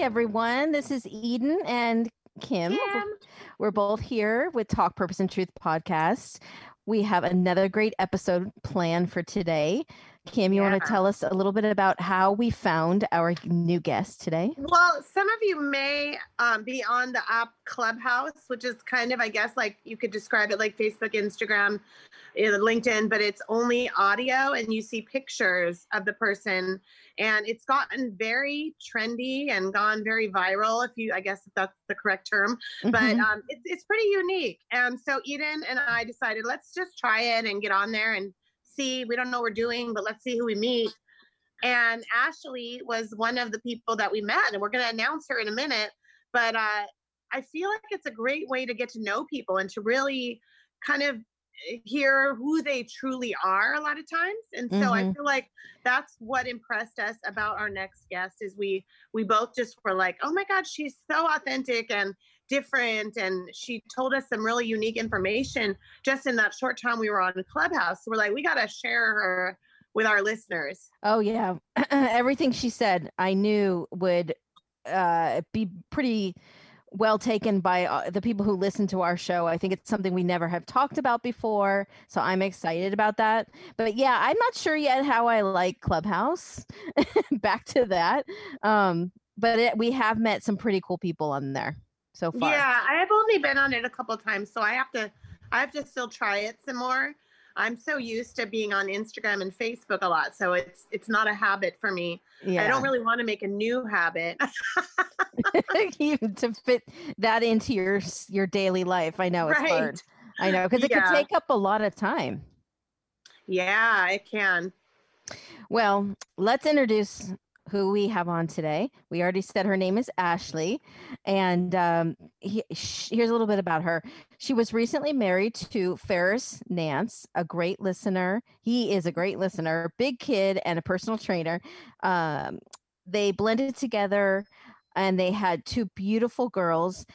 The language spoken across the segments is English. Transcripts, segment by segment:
Hey everyone, this is Eden and Kim. Kim. We're both here with Talk Purpose and Truth podcast. We have another great episode planned for today. Kim, you want to tell us a little bit about how we found our new guest today? Well, some of you may um, be on the app Clubhouse, which is kind of, I guess, like you could describe it like Facebook, Instagram, eh, LinkedIn, but it's only audio and you see pictures of the person. And it's gotten very trendy and gone very viral, if you, I guess, if that's the correct term. But Mhm. um, it's, it's pretty unique. And so Eden and I decided, let's just try it and get on there and see. We don't know what we're doing, but let's see who we meet. And Ashley was one of the people that we met, and we're going to announce her in a minute. But uh, I feel like it's a great way to get to know people and to really kind of hear who they truly are a lot of times. And so I Mhm. feel like that's what impressed us about our next guest is we we both just were like, oh my God, she's so authentic and different. And she told us some really unique information just in that short time we were on Clubhouse. So we're like, we got to share her with our listeners. Oh yeah, everything she said, I knew would uh, be pretty well taken by uh, the people who listen to our show. I think it's something we never have talked about before, so I'm excited about that. But yeah, I'm not sure yet how I like Clubhouse. Back to that, um, but it, we have met some pretty cool people on there so far. Yeah, I have only been on it a couple times, so I have to I have to still try it some more. I'm so used to being on Instagram and Facebook a lot, so it's it's not a habit for me. yeah. I don't really want to make a new habit. To fit that into your your daily life. I know it's Right. hard. I know because it Yeah. could take up a lot of time. yeah, I can. Well, let's introduce who we have on today. We already said her name is Ashley, and um, he, here's a little bit about her. She was recently married to Ferris Nance, a great listener. He is a great listener, big kid, and a personal trainer. Um, they blended together, and they had two beautiful girls.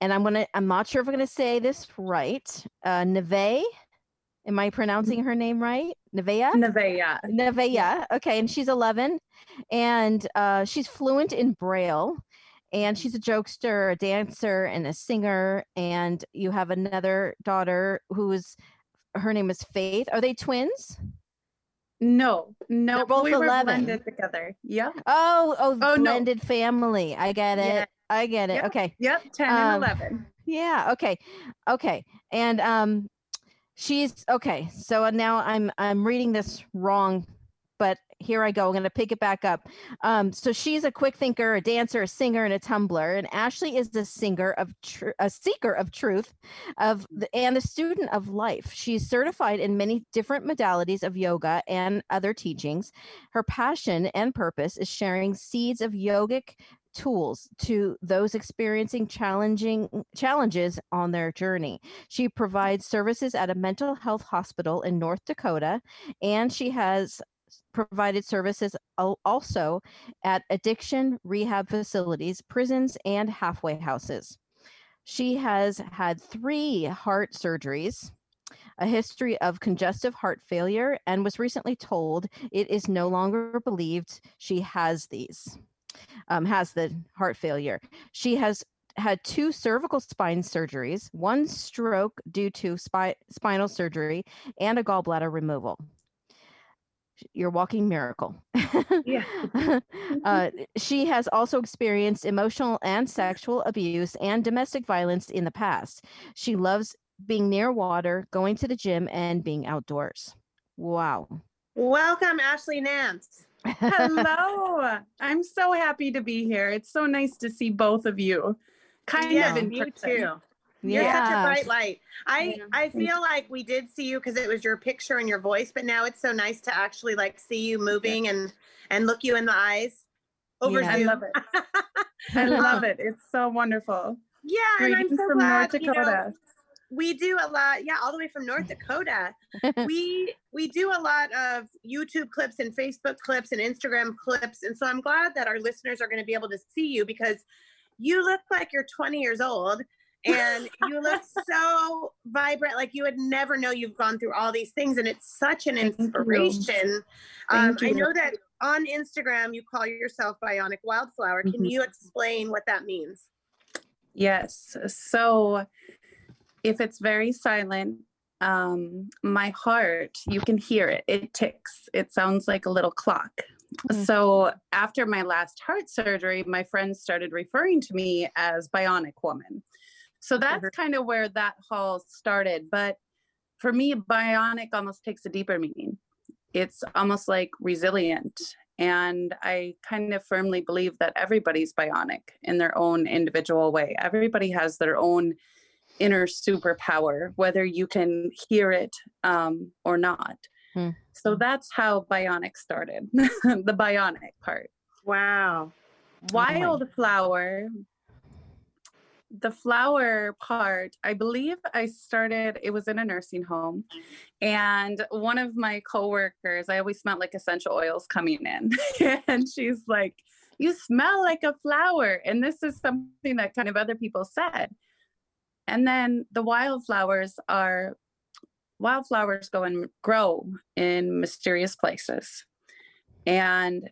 And I'm gonna. I'm not sure if I'm gonna say this right. Uh, Neve. Am I pronouncing her name right? Nevea? Nevaeh. Nevaeh. Okay, and she's 11, and uh, she's fluent in Braille, and she's a jokester, a dancer, and a singer. And you have another daughter who's her name is Faith. Are they twins? No, no, They're both we were 11. blended together. Yeah. Oh, oh, Oh, no. blended family. I get it. Yeah. I get it. Yep. Okay. yep, 10 Um, and 11. Yeah. Okay. Okay. And um, she's okay. So now I'm I'm reading this wrong, but here I go. I'm going to pick it back up. Um, so she's a quick thinker, a dancer, a singer, and a tumbler. And Ashley is the singer of tr- a seeker of truth, of the, and a student of life. She's certified in many different modalities of yoga and other teachings. Her passion and purpose is sharing seeds of yogic tools to those experiencing challenging challenges on their journey. She provides services at a mental health hospital in North Dakota and she has provided services also at addiction rehab facilities, prisons and halfway houses. She has had 3 heart surgeries a history of congestive heart failure and was recently told it is no longer believed she has these um, has the heart failure. She has had two cervical spine surgeries, one stroke due to spi- spinal surgery, and a gallbladder removal. Your walking miracle. Yeah. uh, she has also experienced emotional and sexual abuse and domestic violence in the past. She loves being near water, going to the gym, and being outdoors. Wow. Welcome, Ashley Nance. Hello. I'm so happy to be here. It's so nice to see both of you. Kind yes, of in you person. too. You're such a bright light. I Yeah. I feel like we did see you because it was your picture and your voice, but now it's so nice to actually like see you moving and and look you in the eyes. over Yeah. I love it. I love it. It's so wonderful. Yeah, and I'm so from glad, North you know, Dakota. We do a lot yeah all the way from north dakota we we do a lot of youtube clips and facebook clips and instagram clips and so i'm glad that our listeners are going to be able to see you because you look like you're 20 years old and you look so vibrant like you would never know you've gone through all these things and it's such an Thank you. inspiration um, i know that on instagram you call yourself bionic wildflower can Mhm. you explain what that means Yes. So if it's very silent, um, my heart, you can hear it. It ticks. It sounds like a little clock. Mm. So after my last heart surgery, my friends started referring to me as Bionic Woman. So that's kind of where that hall started. But for me, bionic almost takes a deeper meaning. It's almost like resilient. And I kind of firmly believe that everybody's bionic in their own individual way. Everybody has their own inner superpower, whether you can hear it um, or not. Hmm. So that's how bionic started, the bionic part. wow Wildflower, the flower part, I believe I started, it was in a nursing home. And one of my coworkers, I always smelled like essential oils coming in. and she's like, You smell like a flower. And this is something that kind of other people said. And then the wildflowers are wildflowers go and grow in mysterious places. And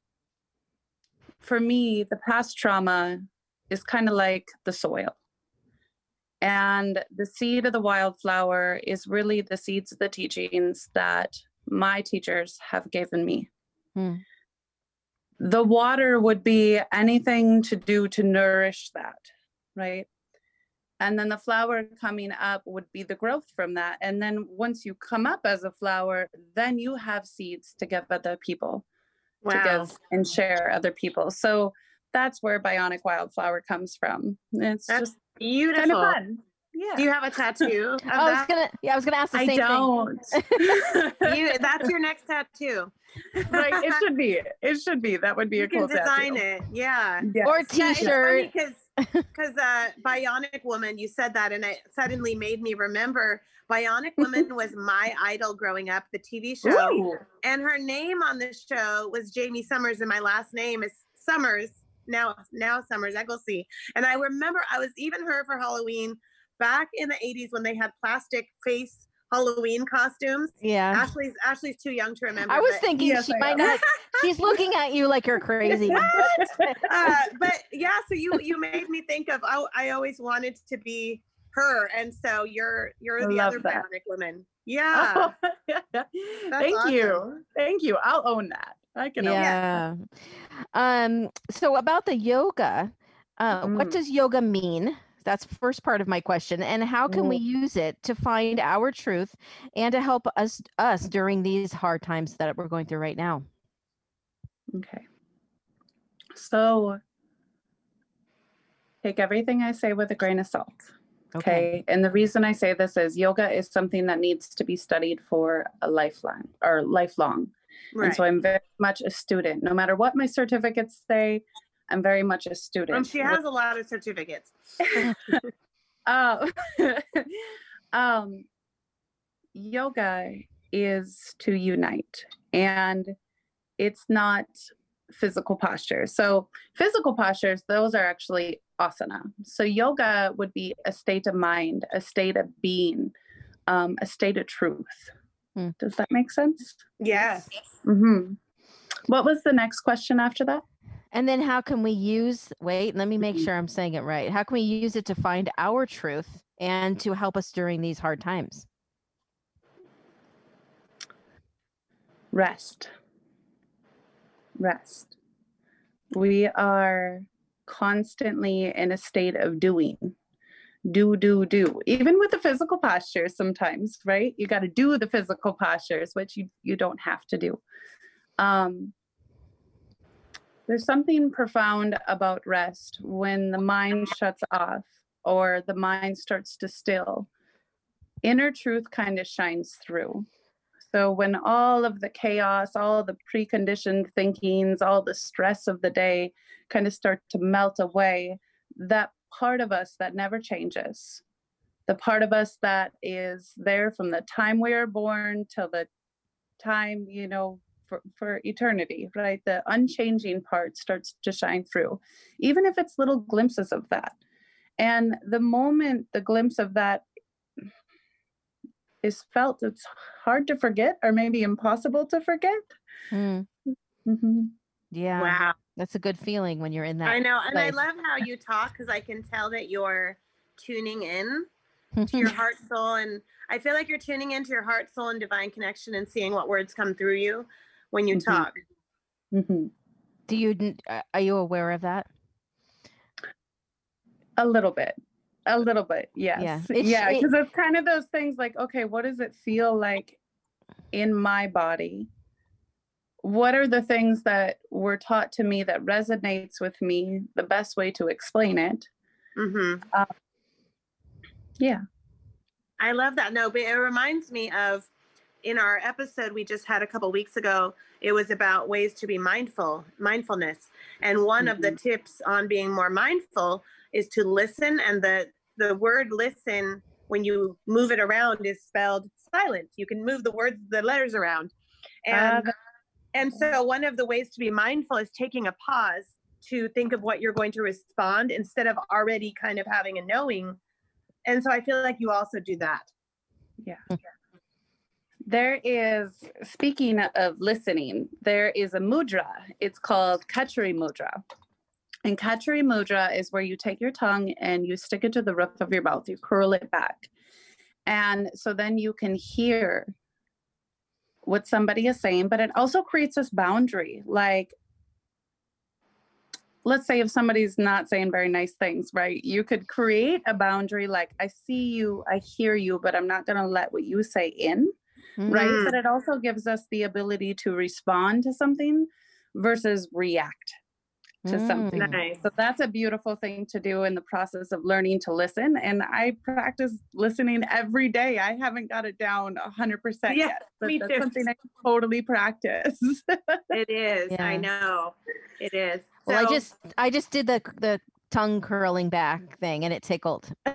for me, the past trauma is kind of like the soil. And the seed of the wildflower is really the seeds of the teachings that my teachers have given me. Hmm. The water would be anything to do to nourish that, right? And then the flower coming up would be the growth from that. And then once you come up as a flower, then you have seeds to give other people to give and share other people. So that's where Bionic Wildflower comes from. It's That's just beautiful kind of fun. Yeah. Do you have a tattoo of I was that? gonna yeah, I was gonna ask the I same don't. You, that's your next tattoo. right. It should be. It should be. That would be You a can cool design tattoo. it. Yeah. Yes. Or Yeah, it's funny t-shirt. because because uh, Bionic Woman, you said that, and it suddenly made me remember Bionic Woman was my idol growing up, the TV show, Ooh. and her name on the show was Jaime Sommers, and my last name is Summers. Now, now Summers Egglesey, and I remember I was even her for Halloween back in the '80s when they had plastic face Halloween costumes. Yeah. Ashley's Ashley's too young to remember. I was thinking Yes, she I might am. not she's looking at you like you're crazy. uh, but yeah, so you you made me think of oh, I always wanted to be her, and so you're you're I the other that. bionic woman. Yeah, Thank awesome. you. Thank you. I'll own that. I can own that. yeah. Um so about the yoga, uh, what Mm. does yoga mean? That's the first part of my question. And how can we use it to find our truth and to help us us during these hard times that we're going through right now? Okay. So take everything I say with a grain of salt. Okay. And the reason I say this is yoga is something that needs to be studied for a lifelong or lifelong. Right. And so I'm very much a student. No matter what my certificates say, I'm very much a student. Um, she has a lot of certificates. uh, um, yoga is to unite and it's not physical postures. So physical postures, those are actually asana. So yoga would be a state of mind, a state of being, um, a state of truth. Hmm. Does that make sense? Yes. hmm What was the next question after that? And then how can we use wait, let me make Mhm. sure I'm saying it right. How can we use it to find our truth and to help us during these hard times? Rest. Rest. We are constantly in a state of doing. Do, do, do. Even with the physical postures sometimes, right? You got to do the physical postures, which you, you don't have to do. Um, there's something profound about rest when the mind shuts off or the mind starts to still. Inner truth kind of shines through. So when all of the chaos, all the preconditioned thinkings, all the stress of the day kind of start to melt away, that part of us that never changes, the part of us that is there from the time we are born till the time, you know, for, for eternity, right? The unchanging part starts to shine through, even if it's little glimpses of that. And the moment the glimpse of that is felt, it's hard to forget or maybe impossible to forget. Mm, Mhm. yeah. Wow. That's a good feeling when you're in that. I know. And I love how you talk because I can tell that you're tuning in to your heart, soul, and I feel like you're tuning into your heart, soul, and divine connection and seeing what words come through you when you Mhm. talk. Mhm. Do you uh, are you aware of that? A little bit. A little bit, yes. It's- Yeah, it- because it's kind of those things like, okay, what does it feel like in my body? What are the things that were taught to me that resonates with me? The best way to explain it. hmm Yeah. I love that. No, but it reminds me of in our episode we just had a couple weeks ago, it was about ways to be mindful, mindfulness. And one of the tips on being more mindful is to listen. And the, the word listen, when you move it around, is spelled silent. You can move the words, the letters around. And, Uh, and so one of the ways to be mindful is taking a pause to think of what you're going to respond instead of already kind of having a knowing. And so I feel like you also do that. There is, speaking of listening, there is a mudra. It's called Khechari Mudra. And Khechari Mudra is where you take your tongue and you stick it to the roof of your mouth, you curl it back. And so then you can hear what somebody is saying, but it also creates this boundary. Like, let's say if somebody's not saying very nice things, right? You could create a boundary like, I see you, I hear you, but I'm not going to let what you say in right? Mm. But it also gives us the ability to respond to something versus react to something. Mm. Nice. So that's a beautiful thing to do in the process of learning to listen. And I practice listening every day. I haven't got it down 100% Yeah, yet, but me that's too. something I totally practice. It is. I know. It is. Well, I just I just did the the tongue curling back thing and it tickled.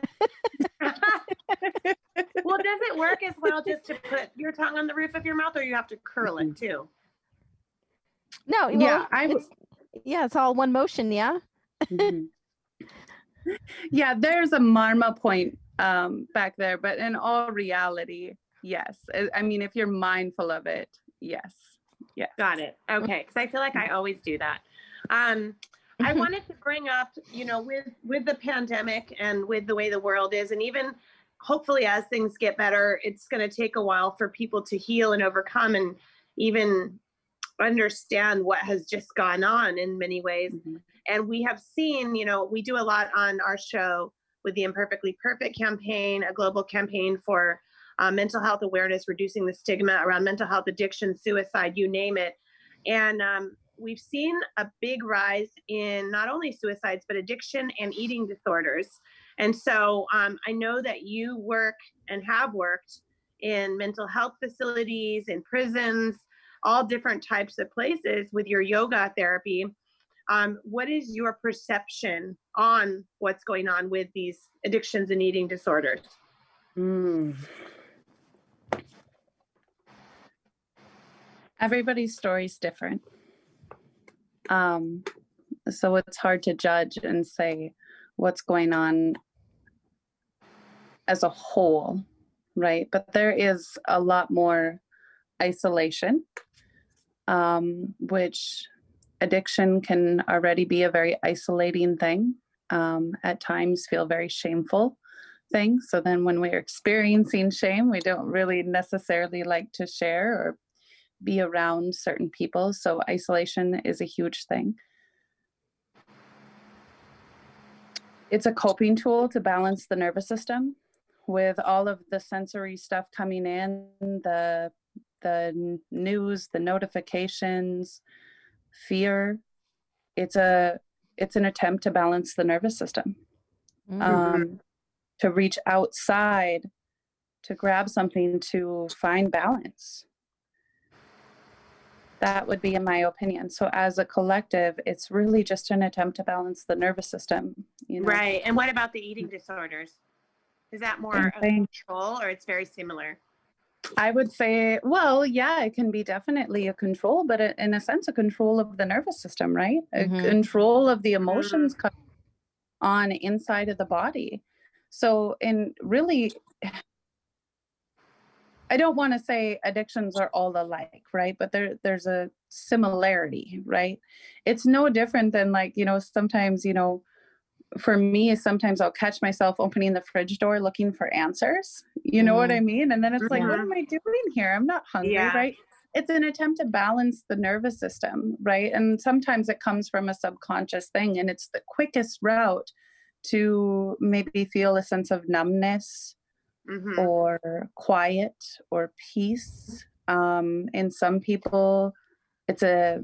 well, does it work as well just to put your tongue on the roof of your mouth, or you have to curl it too? No, Yeah, well, I w- it's, yeah, it's all one motion. Yeah. Mhm. yeah, there's a marma point um, back there, but in all reality, yes. I- I mean, if you're mindful of it, yes. Yes. Got it. Okay, because I feel like I always do that. Um, I wanted to bring up, you know, with with the pandemic and with the way the world is, and even hopefully as things get better, it's going to take a while for people to heal and overcome, and even understand what has just gone on in many ways. Mhm. and we have seen you know we do a lot on our show with the imperfectly perfect campaign a global campaign for uh, mental health awareness reducing the stigma around mental health addiction suicide you name it and um, we've seen a big rise in not only suicides but addiction and eating disorders and so um, i know that you work and have worked in mental health facilities in prisons all different types of places with your yoga therapy um, what is your perception on what's going on with these addictions and eating disorders? Mm. Everybody's story is different. Um, so it's hard to judge and say what's going on as a whole, right? But there is a lot more isolation, um, which addiction can already be a very isolating thing. Um, at times, feel very shameful thing. So then, when we're experiencing shame, we don't really necessarily like to share or be around certain people. So, isolation is a huge thing. It's a coping tool to balance the nervous system with all of the sensory stuff coming in, the the news, the notifications, fear. It's a it's an attempt to balance the nervous system Mm. um, to reach outside to grab something to find balance That would be in my opinion. So as a collective, it's really just an attempt to balance the nervous system. You know? Right. And what about the eating disorders? Is that more of thing. control or it's very similar? I would say, well, yeah, it can be definitely a control, but i- in a sense, a control of the nervous system, right? A Mhm. control of the emotions co- on inside of the body. So, in really, I don't want to say addictions are all alike, right? But there, there's a similarity, right? It's no different than like, you know, sometimes, you know, for me, is sometimes I'll catch myself opening the fridge door looking for answers. You know what I mean? And then it's like, what Mhm. am I doing here? I'm not hungry, Yeah. right? It's an attempt to balance the nervous system, right? And sometimes it comes from a subconscious thing, and it's the quickest route to maybe feel a sense of numbness hmm or quiet or peace. Um, in some people, it's a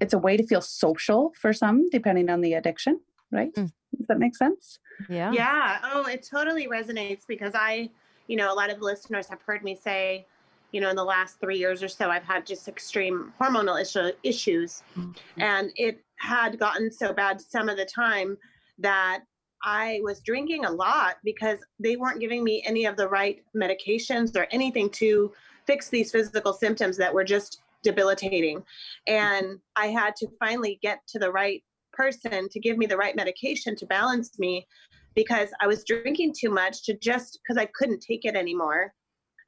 it's a way to feel social for some, depending on the addiction, right? Mm. Does that make sense? Yeah. Yeah. Oh, it totally resonates because I, you know, a lot of the listeners have heard me say, you know, in the last three years or so, I've had just extreme hormonal issue, issues. Mm-hmm. And it had gotten so bad some of the time that I was drinking a lot because they weren't giving me any of the right medications or anything to fix these physical symptoms that were just debilitating. And I had to finally get to the right person to give me the right medication to balance me because I was drinking too much to just because I couldn't take it anymore.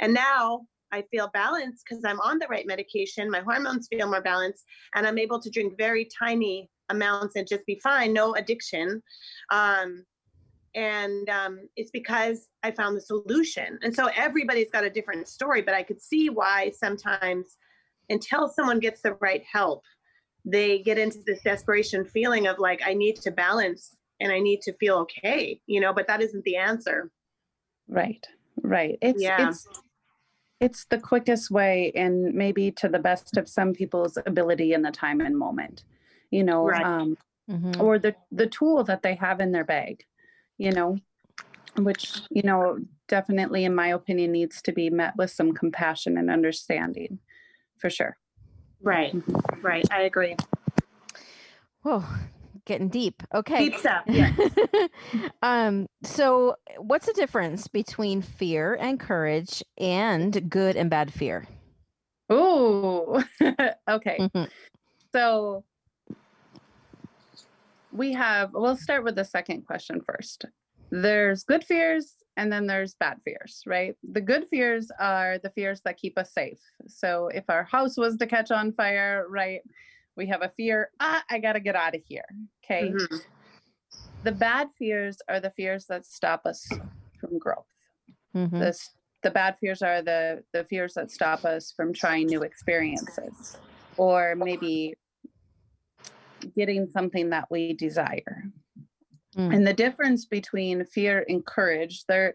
And now I feel balanced because I'm on the right medication. My hormones feel more balanced, and I'm able to drink very tiny amounts and just be fine, no addiction. Um, and um, it's because I found the solution. And so everybody's got a different story, but I could see why sometimes until someone gets the right help, they get into this desperation feeling of like, I need to balance and I need to feel okay, you know, but that isn't the answer. Right. Right. It's Yeah. it's it's the quickest way and maybe to the best of some people's ability in the time and moment. You know, Right. um Mhm. or the the tool that they have in their bag you know which you know definitely in my opinion needs to be met with some compassion and understanding for sure Right, right. I agree. Whoa, getting deep. Okay. Deep stuff. Yeah. um, so what's the difference between fear and courage and good and bad fear? Oh, okay Mhm. so we have we'll start with the second question first there's good fears and then there's bad fears right? The good fears are the fears that keep us safe. So if our house was to catch on fire right we have a fear ah i gotta get out of here okay? Mhm. the bad fears are the fears that stop us from growth. Mhm. the, the bad fears are the the fears that stop us from trying new experiences or maybe getting something that we desire Mm. and the difference between fear and courage they're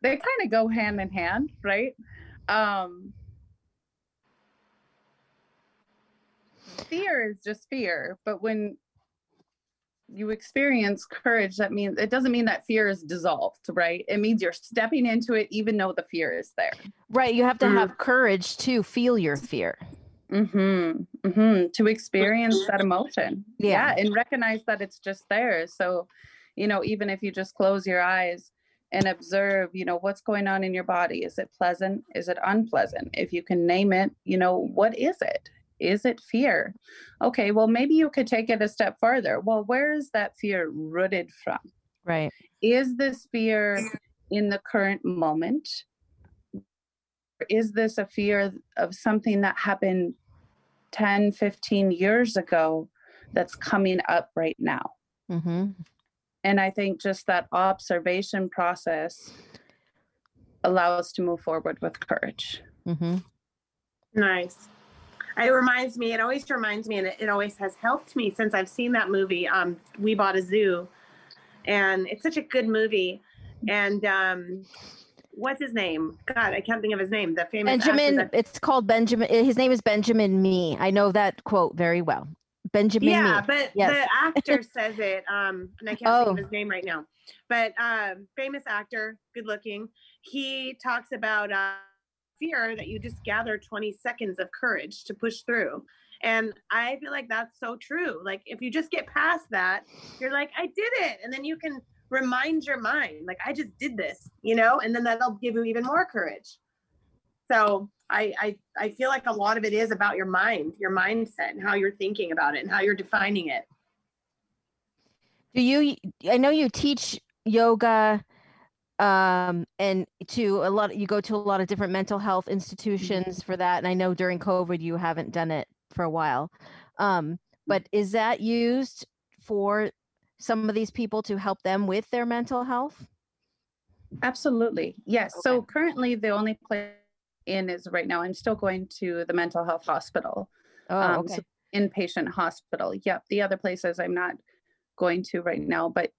they kind of go hand in hand right um fear is just fear but when you experience courage that means it doesn't mean that fear is dissolved right it means you're stepping into it even though the fear is there Right. You have to Mhm. have courage to feel your fear. Mm-hmm, mm-hmm. to experience that emotion. Yeah. and recognize that it's just there. So you know even if you just close your eyes and observe you know what's going on in your body is it pleasant? Is it unpleasant? If you can name it you know what is it? Is it fear? Okay well maybe you could take it a step farther. Well where is that fear rooted from? Right. is this fear in the current moment is this a fear of something that happened 10 15 years ago that's coming up right now Mm-hmm. and i think just that observation process allows us to move forward with courage Mm-hmm. Nice. It reminds me, it always reminds me, and it, it always has helped me since I've seen that movie, um, We Bought a Zoo. And it's such a good movie. And um, what's his name? God, I can't think of his name. The famous Benjamin. that- It's called Benjamin. His name is Benjamin Mee. I know that quote very well. Benjamin yeah, Me. but Yes. the actor says it, um, and I can't Oh. think of his name right now. But um, famous actor, good looking. He talks about uh, fear that you just gather 20 seconds of courage to push through. And I feel like that's so true. Like if you just get past that, you're like, I did it. And then you can remind your mind, like, I just did this, you know, and then that'll give you even more courage. So I, I I feel like a lot of it is about your mind, your mindset, and how you're thinking about it and how you're defining it. Do you? I know you teach yoga, um, and to a lot. You go to a lot of different mental health institutions for that. And I know during COVID you haven't done it for a while. Um, but is that used for some of these people to help them with their mental health? Absolutely. Yes. So currently the only place in is right now I'm still going to the mental health hospital. Oh, um, okay. so inpatient hospital. Yep. The other places I'm not going to right now, but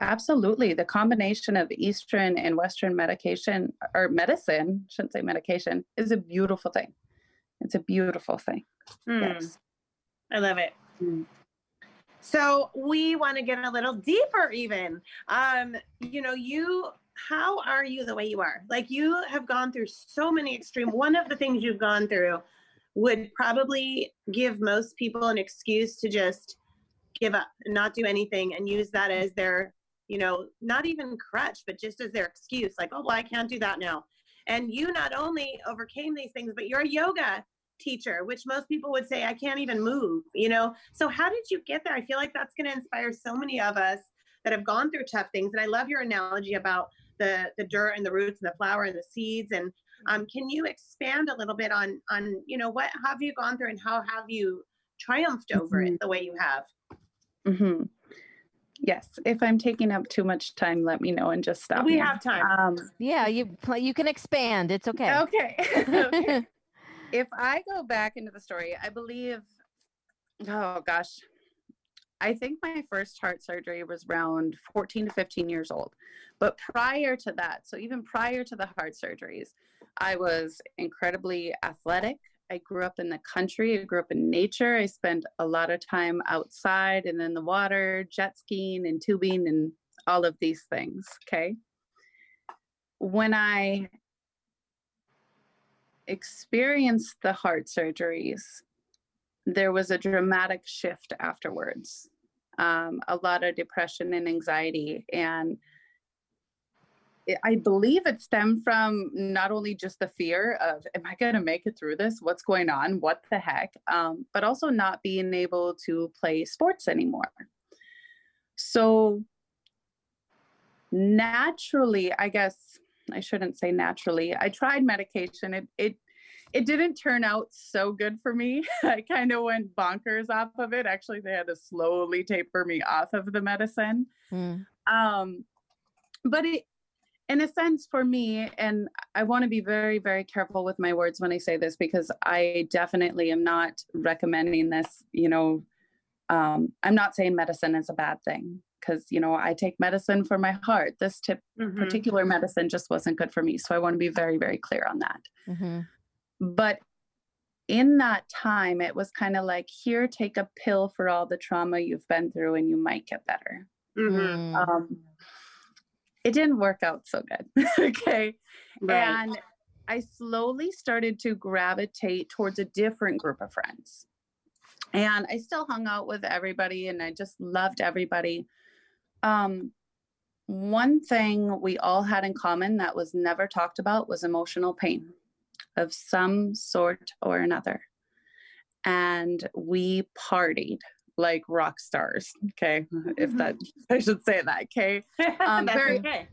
absolutely the combination of Eastern and Western medication or medicine, shouldn't say medication, is a beautiful thing. It's a beautiful thing. Hmm, Yes. I love it. Mm. So we want to get a little deeper even. Um, you know, you how are you the way you are? Like you have gone through so many extreme. One of the things you've gone through would probably give most people an excuse to just give up and not do anything and use that as their, you know, not even crutch, but just as their excuse, like, oh well, I can't do that now. And you not only overcame these things, but you're yoga teacher, which most people would say, I can't even move, you know? So, how did you get there? I feel like that's going to inspire so many of us that have gone through tough things. And I love your analogy about the, the dirt and the roots and the flower and the seeds. And um, can you expand a little bit on, on, you know, what have you gone through and how have you triumphed over it the way you have? Mm-hmm. Yes. If I'm taking up too much time, let me know and just stop. we me. have time. Um, Yeah, you you can expand. It's okay. okay. okay. if I go back into the story, I believe, oh gosh, I think my first heart surgery was around 14 to 15 years old. But prior to that, so even prior to the heart surgeries, I was incredibly athletic. I grew up in the country, I grew up in nature. I spent a lot of time outside and in the water, jet skiing and tubing and all of these things. Okay. When I experienced the heart surgeries, there was a dramatic shift afterwards. Um, a lot of depression and anxiety. And it- I believe it stemmed from not only just the fear of, am I going to make it through this? What's going on? What the heck? Um, but also not being able to play sports anymore. So, naturally, I guess I shouldn't say naturally. I tried medication. It it it didn't turn out so good for me. I kind of went bonkers off of it. Actually, they had to slowly taper me off of the medicine. Mm. Um, but it, in a sense, for me, and I want to be very, very careful with my words when I say this because I definitely am not recommending this. You know, um, I'm not saying medicine is a bad thing because you know I take medicine for my heart. This tip Mhm. particular medicine just wasn't good for me. So I want to be very, very clear on that. hmm But in that time, it was kind of like, here, take a pill for all the trauma you've been through and you might get better. Mhm. Mm. Um, it didn't work out so good. okay. Right. And I slowly started to gravitate towards a different group of friends. And I still hung out with everybody and I just loved everybody. Um, one thing we all had in common that was never talked about was emotional pain of some sort or another. And we partied like rock stars. Okay. If that, I should say that. Okay um, That's very- okay.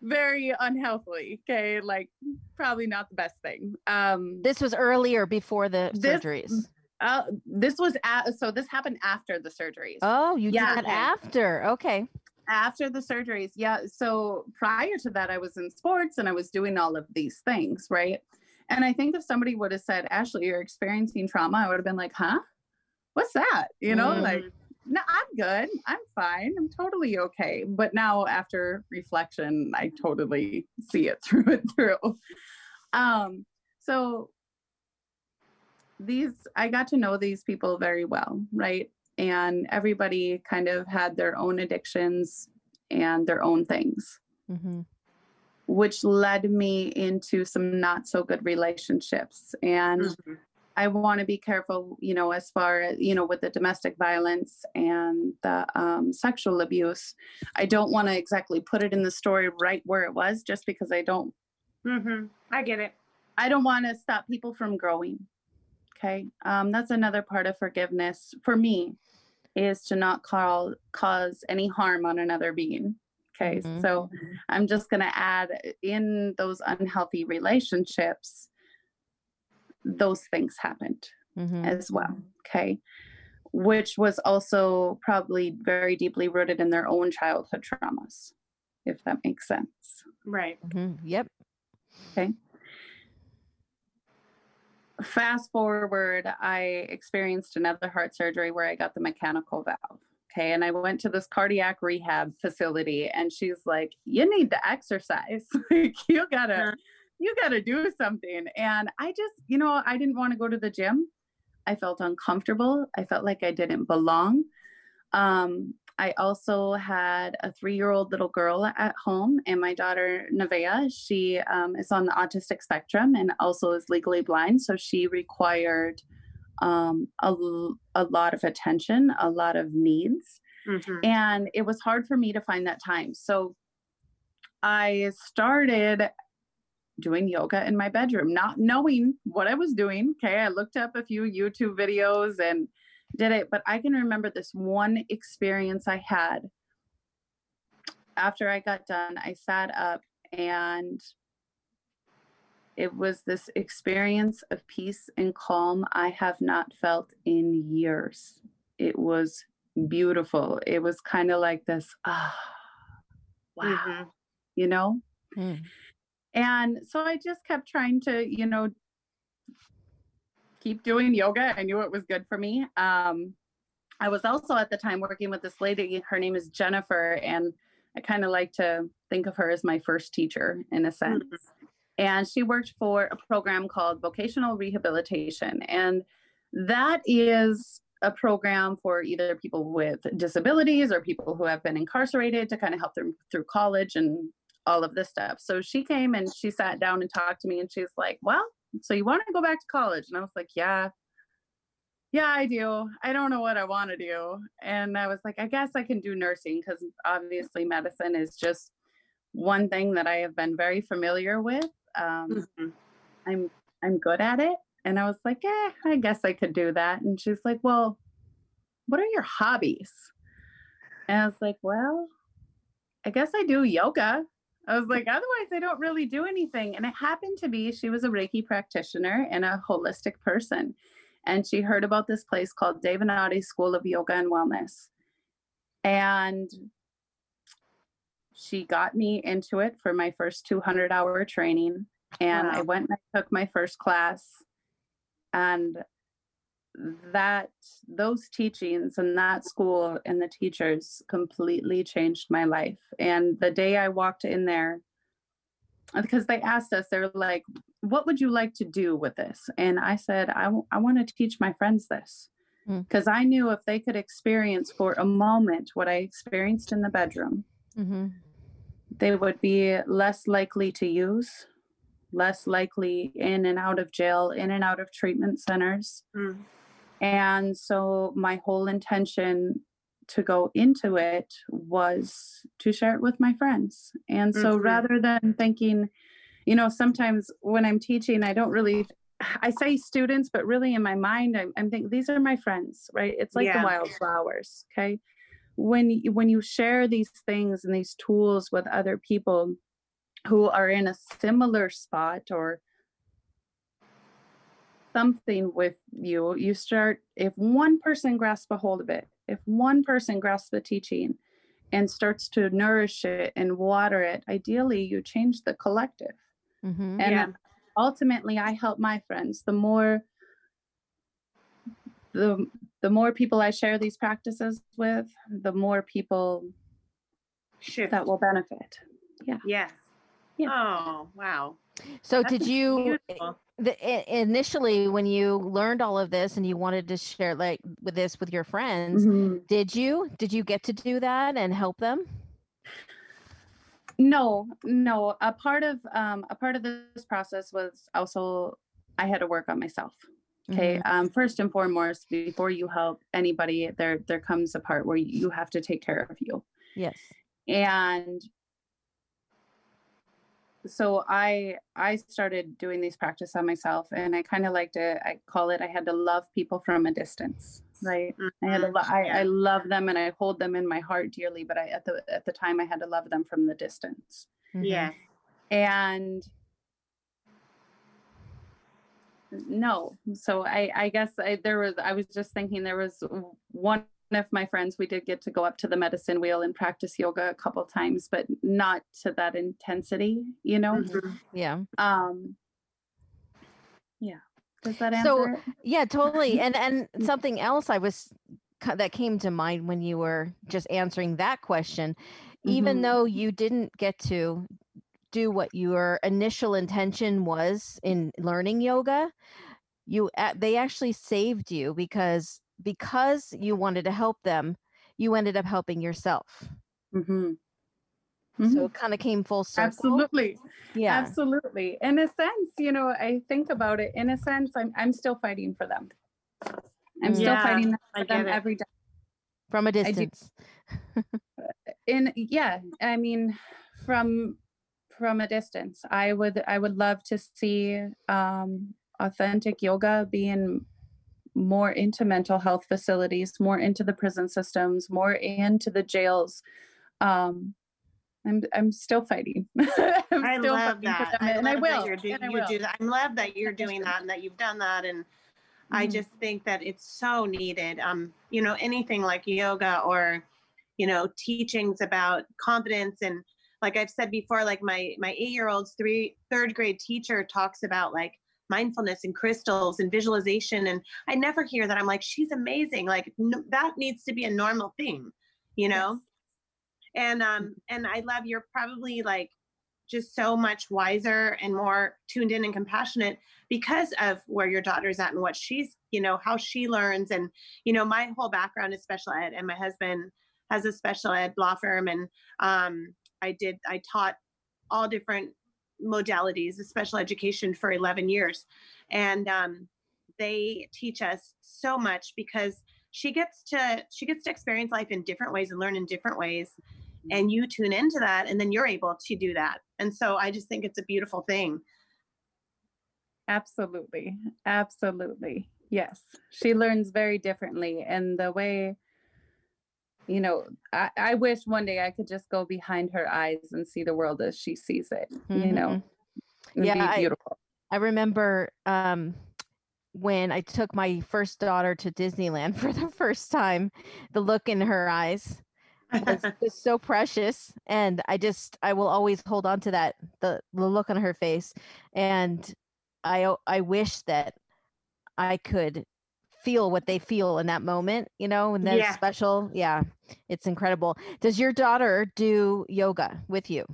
very unhealthily. Okay, like probably not the best thing. Um, This was earlier before the This- surgeries. uh, this was at, so this happened after the surgeries. Oh, you Yeah. did that after. Okay. After the surgeries, yeah. So prior to that, I was in sports and I was doing all of these things, right? And I think if somebody would have said, "Ashley, you're experiencing trauma," I would have been like, "Huh? What's that?" You know, Mhm. like. No, I'm good. I'm fine. I'm totally okay. But now, after reflection, I totally see it through and through. Um, so these I got to know these people very well, right? And everybody kind of had their own addictions and their own things. hmm which led me into some not so good relationships. And Mhm. I want to be careful, you know, as far as, you know, with the domestic violence and the um, sexual abuse. I don't want to exactly put it in the story right where it was just because I don't Mhm. I get it. I don't want to stop people from growing. Okay. Um, that's another part of forgiveness for me is to not call, cause any harm on another being. Okay. Mhm. So I'm just going to add in those unhealthy relationships, those things happened Mhm. as well. Okay. Which was also probably very deeply rooted in their own childhood traumas, if that makes sense. Right. Mhm. Yep. Fast forward, I experienced another heart surgery where I got the mechanical valve. Okay. And I went to this cardiac rehab facility and she's like, you need to exercise. like you gotta, you gotta do something. And I just, you know, I didn't want to go to the gym. I felt uncomfortable. I felt like I didn't belong. Um, I also had a three year old little girl at home, and my daughter, Nevaeh, she um, is on the autistic spectrum and also is legally blind. So she required um, a, a lot of attention, a lot of needs. Mhm. And it was hard for me to find that time. So I started doing yoga in my bedroom, not knowing what I was doing. Okay. I looked up a few YouTube videos and did it, but I can remember this one experience I had. After I got done, I sat up and it was this experience of peace and calm I have not felt in years. It was beautiful. It was kind of like this, ah, wow, Mhm. you know? Mm. And so I just kept trying to, you know, keep doing yoga. I knew it was good for me. Um, I was also at the time working with this lady. Her name is Jennifer, and I kind of like to think of her as my first teacher in a sense. And she worked for a program called Vocational Rehabilitation. And that is a program for either people with disabilities or people who have been incarcerated to kind of help them through college and all of this stuff. So she came and she sat down and talked to me and she's like, Well, so you want to go back to college? And I was like, Yeah, yeah, I do. I don't know what I want to do. And I was like, I guess I can do nursing because obviously medicine is just one thing that I have been very familiar with. Um, Mhm. I'm I'm good at it. And I was like, eh, I guess I could do that. And she's like, Well, what are your hobbies? And I was like, Well, I guess I do yoga. I was like, otherwise I don't really do anything. And it happened to be she was a Reiki practitioner and a holistic person. And she heard about this place called Devanati School of Yoga and Wellness. And she got me into it for my first 200 hour training. And I went and I took my first class. And that those teachings and that school and the teachers completely changed my life. And the day I walked in there, because they asked us, they're like, what would you like to do with this? And I said, I, w- I want to teach my friends this. Mm. Because I knew if they could experience for a moment what I experienced in the bedroom, Mm-hmm. they would be less likely to use, less likely in and out of jail, in and out of treatment centers. Mm. And so my whole intention to go into it was to share it with my friends. And so Mhm. rather than thinking, you know, sometimes when I'm teaching, I don't really, I say students, but really in my mind, I'm, I'm thinking these are my friends, right? It's like Yeah. the wildflowers. Okay. When you, when you share these things and these tools with other people who are in a similar spot or something with you, you start, if one person grasps a hold of it, if one person grasps the teaching and starts to nourish it and water it, ideally you change the collective. Mm-hmm. And Yeah. ultimately I help my friends. The more the the more people I share these practices with, the more people Shift. that will benefit. Yeah yes. Yeah. Oh, wow. So That's did you Beautiful. the, initially when you learned all of this and you wanted to share like with this with your friends, Mhm. did you did you get to do that and help them? No, no. A part of um, a part of this process was also I had to work on myself. Okay. Mhm. Um, first and foremost, before you help anybody, there there comes a part where you have to take care of you. Yes. And so I I started doing these practice on myself, and I kind of like to I call it I had to love people from a distance. Right. I had to Mhm. lo- I, I love them and I hold them in my heart dearly, but I at the at the time I had to love them from the distance. Mhm. Yes. and no so i i guess I, there was i was just thinking there was one of my friends we did get to go up to the medicine wheel and practice yoga a couple times but not to that intensity you know Mhm. Yeah. um yeah does that answer So, it? Yeah, totally. And and something else I was that came to mind when you were just answering that question, even Mhm. though you didn't get to do what your initial intention was in learning yoga, you they actually saved you because because you wanted to help them, you ended up helping yourself. Mhm. So Mhm. it kind of came full circle. absolutely Yeah. absolutely in a sense you know i think about it in a sense i'm i'm still fighting for them i'm still Yeah, fighting for them it. every day From a distance. in yeah i mean from from a distance i would i would love to see um authentic yoga being more into mental health facilities more into the prison systems more into the jails um i'm i'm still fighting I'm I still love fighting that. I and love i will that you're and I you do that. I love that you're doing that and that you've done that. And I Mhm. just think that it's so needed. Um, you know, anything like yoga or, you know, teachings about confidence and like I've said before, like my my eight year old's three third grade teacher talks about like mindfulness and crystals and visualization and I never hear that. I'm like, she's amazing. Like n- that needs to be a normal thing, you know? and um and i love you're probably like just so much wiser and more tuned in and compassionate because of where your daughter's at and what she's you know how she learns and you know my whole background is special ed and my husband has a special ed law firm and um i did i taught all different modalities of special education for 11 years and um they teach us so much because she gets to she gets to experience life in different ways and learn in different ways and you tune into that and then you're able to do that and so i just think it's a beautiful thing Absolutely. Absolutely. Yes. She learns very differently. And the way, you know, I, I wish one day I could just go behind her eyes and see the world as she sees it, you know, Mhm. and Yeah, be I- beautiful. I remember um, when I took my first daughter to Disneyland for the first time, the look in her eyes was just so precious. And I just, I will always hold on to that, the, the look on her face. And I I wish that I could feel what they feel in that moment, you know, and that's Yeah. special. Yeah, it's incredible. Does your daughter do yoga with you?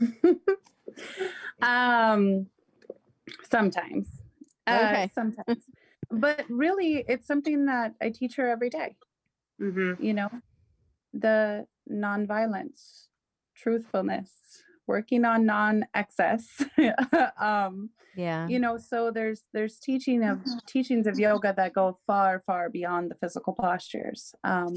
um, sometimes. Uh, Okay. sometimes. but really, it's something that I teach her every day. hmm you know the nonviolence truthfulness working on non-excess um Yeah. you know so there's there's teaching of teachings of yoga that go far far beyond the physical postures um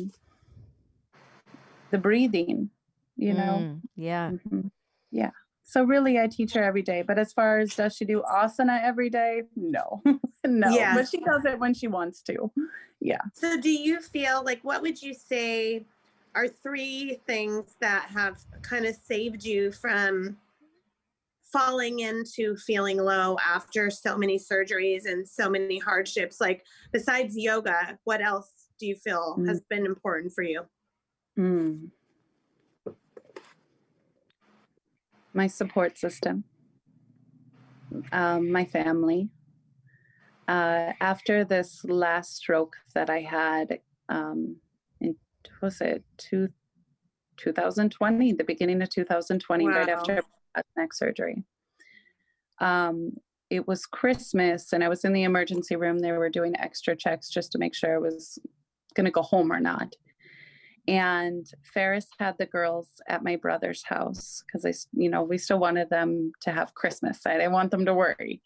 the breathing you know Mm, yeah. Mhm. yeah so really i teach her every day but as far as does she do asana every day no no Yeah. but she does it when she wants to yeah so do you feel like what would you say are three things that have kind of saved you from falling into feeling low after so many surgeries and so many hardships like besides yoga what else do you feel has been important for you Mm. My support system, um, my family. Uh, after this last stroke that I had um, was it two, 2020, the beginning of 2020, right after neck surgery. Um, it was Christmas and I was in the emergency room. They were doing extra checks just to make sure I was going to go home or not and Ferris had the girls at my brother's house because I, you know, we still wanted them to have Christmas. I didn't want them to worry.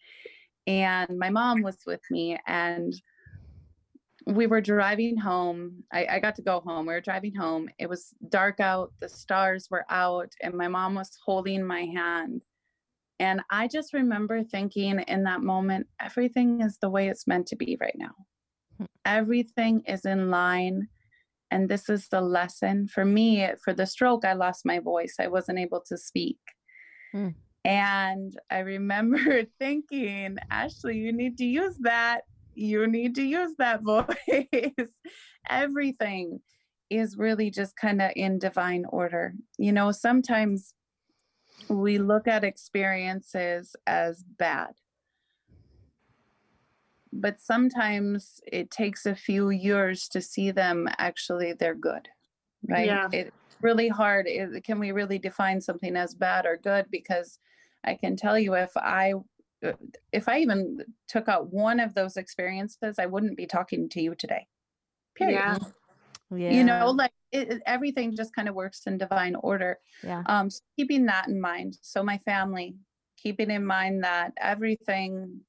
And my mom was with me, and we were driving home. I, I got to go home. We were driving home. It was dark out, the stars were out, and my mom was holding my hand. And I just remember thinking in that moment, everything is the way it's meant to be right now. Hmm. Everything is in line and this is the lesson for me for the stroke i lost my voice i wasn't able to speak Hmm. and i remember thinking ashley you need to use that you need to use that voice. Everything is really just kind of in divine order. You know sometimes we look at experiences as bad. But sometimes it takes a few years to see them actually they're good right? Yeah. it's really hard. Is- can we really define something as bad or good? Because i can tell you if i if i even took out one of those experiences i wouldn't be talking to you today period Yeah. Yeah. you know like it, it- everything just kind of works in divine order Yeah. um so keeping that in mind so my family keeping in mind that everything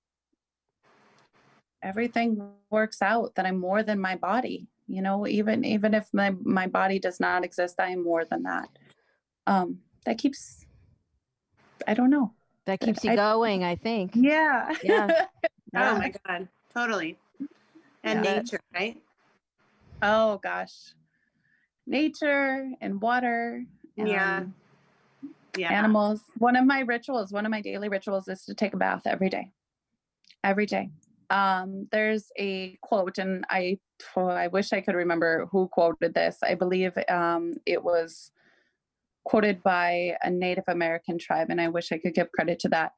everything works out that i'm more than my body you know even even if my my body does not exist i am more than that um that keeps i don't know That keeps you I- going, I think. yeah Yeah. Oh my God. Totally. And Yeah. nature, right? oh gosh nature and water Yeah. um, Yeah. animals. One of my rituals, one of my daily rituals is to take a bath every day. Every day. Um, there's a quote, and I oh, I wish I could remember who quoted this. I believe um, it was quoted by a Native American tribe, and I wish I could give credit to that.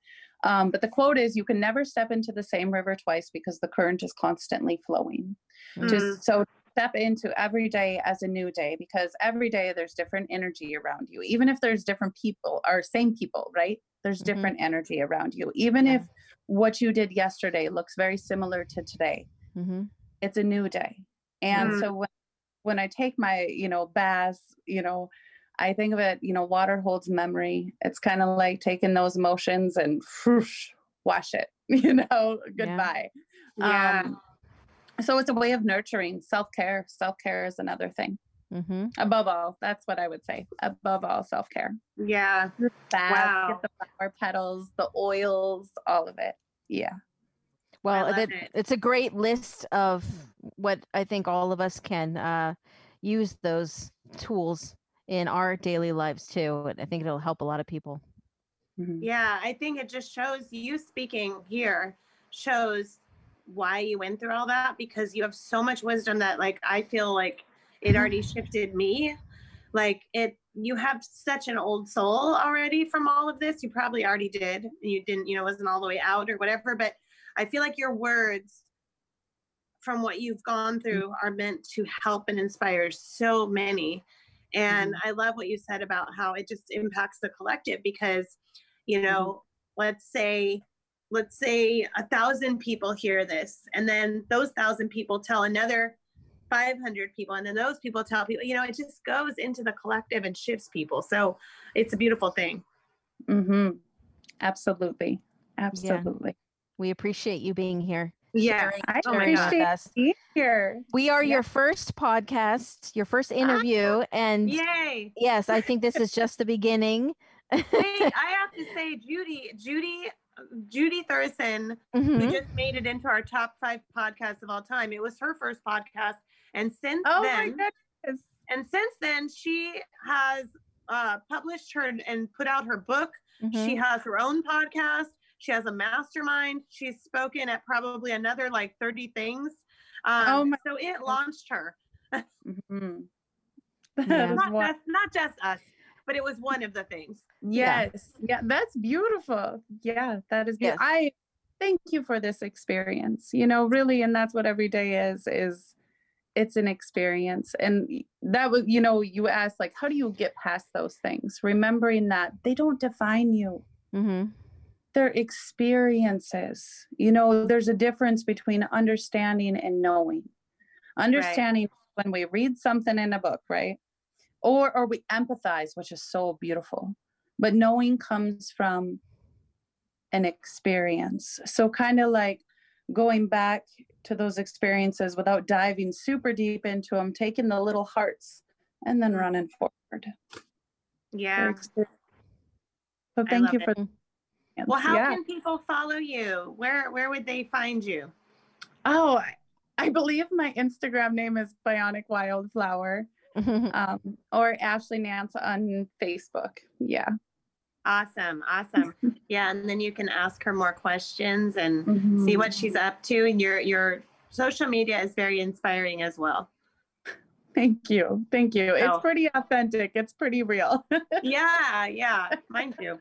Um, but the quote is You can never step into the same river twice because the current is constantly flowing Mm. just so step into every day as a new day because every day there's different energy around you even if there's different people or same people right there's Mhm. different energy around you even Yeah. if what you did yesterday looks very similar to today hmm it's a new day and Mm. so when, when i take my you know baths you know i think of it you know water holds memory. It's kind of like taking those emotions and whoosh, wash it you know goodbye. Yeah. um, so it's a way of nurturing. Self-care self-care is another thing. Hmm above all that's what i would say. Above all self-care. Yeah. Bath, Wow. get the flower petals the oils all of it. Yeah. Well, love that, it. it's a great list of what I think all of us can uh, use those tools in our daily lives too. And I think it'll help a lot of people. Mhm. Yeah. I think it just shows you speaking here shows why you went through all that because you have so much wisdom that like I feel like it already shifted me. Like it you have such an old soul already from all of this. You probably already did. You didn't, you know, wasn't all the way out or whatever, but I feel like your words from what you've gone through are meant to help and inspire so many. And I love what you said about how it just impacts the collective because, you know, let's say let's say a thousand people hear this and then those thousand people tell another 500 people and then those people tell people you know it just goes into the collective and shifts people. So it's a beautiful thing. Mm-hmm. absolutely. Absolutely. We appreciate you being here. Yeah i Oh my sharing God. with appreciate us. being here We are Yeah. your first podcast, your first interview. And yay yes, I think this is just the beginning. Wait, i have to say judy judy judy thurston who Mhm. just made it into our top five podcasts of all time it was her first podcast and since oh then my goodness and since then she has uh, published her and put out her book she Mhm. has her own podcast she has a mastermind she's spoken at probably another like 30 things um, Oh my so it launched her Mhm. Yeah. That is not won- just not just us but it was one of the things Yes. Yeah. that's beautiful. Yeah, that is Yes. I thank you for this experience. You know, really, and that's what every day is, is it's an experience. And that was, you know, you asked like, how do you get past those things? Remembering that they don't define you. Mhm. They're experiences. You know, there's a difference between understanding and knowing. Understanding when we read something in a book, right? Or or we empathize, which is so beautiful. But knowing comes from an experience. So kind of like going back to those experiences without diving super deep into them, taking the little hearts and then mm-hmm. running forward. Yeah. So thank you it. Well, how yeah. can people follow you? Where where would they find you? Oh, I- believe my Instagram name is Bionic Wildflower um, or Ashley Nance on Facebook. Yeah. Awesome, awesome. Yeah, and then you can ask her more questions and see Mhm. what she's up to. And your your social media is very inspiring as well. Thank you. Thank you. It's pretty authentic. It's pretty real. yeah, yeah, mine too.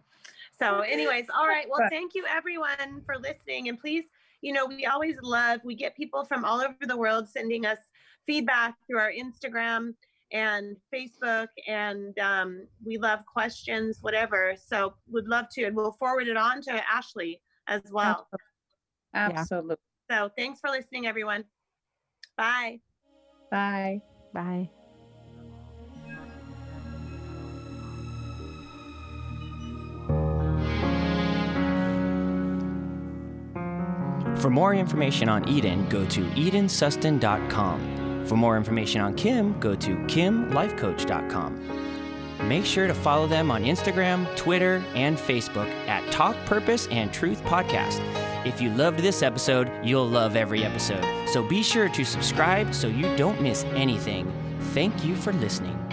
So, anyways, all right. Well, thank you everyone for listening. And please, you know, we always love, we get people from all over the world sending us feedback through our Instagram and Facebook. And um, we love questions, whatever. So, would love to. And we'll forward it on to Ashley as well. Absolutely. So, thanks for listening, everyone. Bye. Bye. Bye. For more information on Eden, go to edensuston.com. For more information on Kim, go to kimlifecoach.com. Make sure to follow them on Instagram, Twitter, and Facebook at Talk Purpose and Truth Podcast. If you loved this episode, you'll love every episode. So be sure to subscribe so you don't miss anything. Thank you for listening.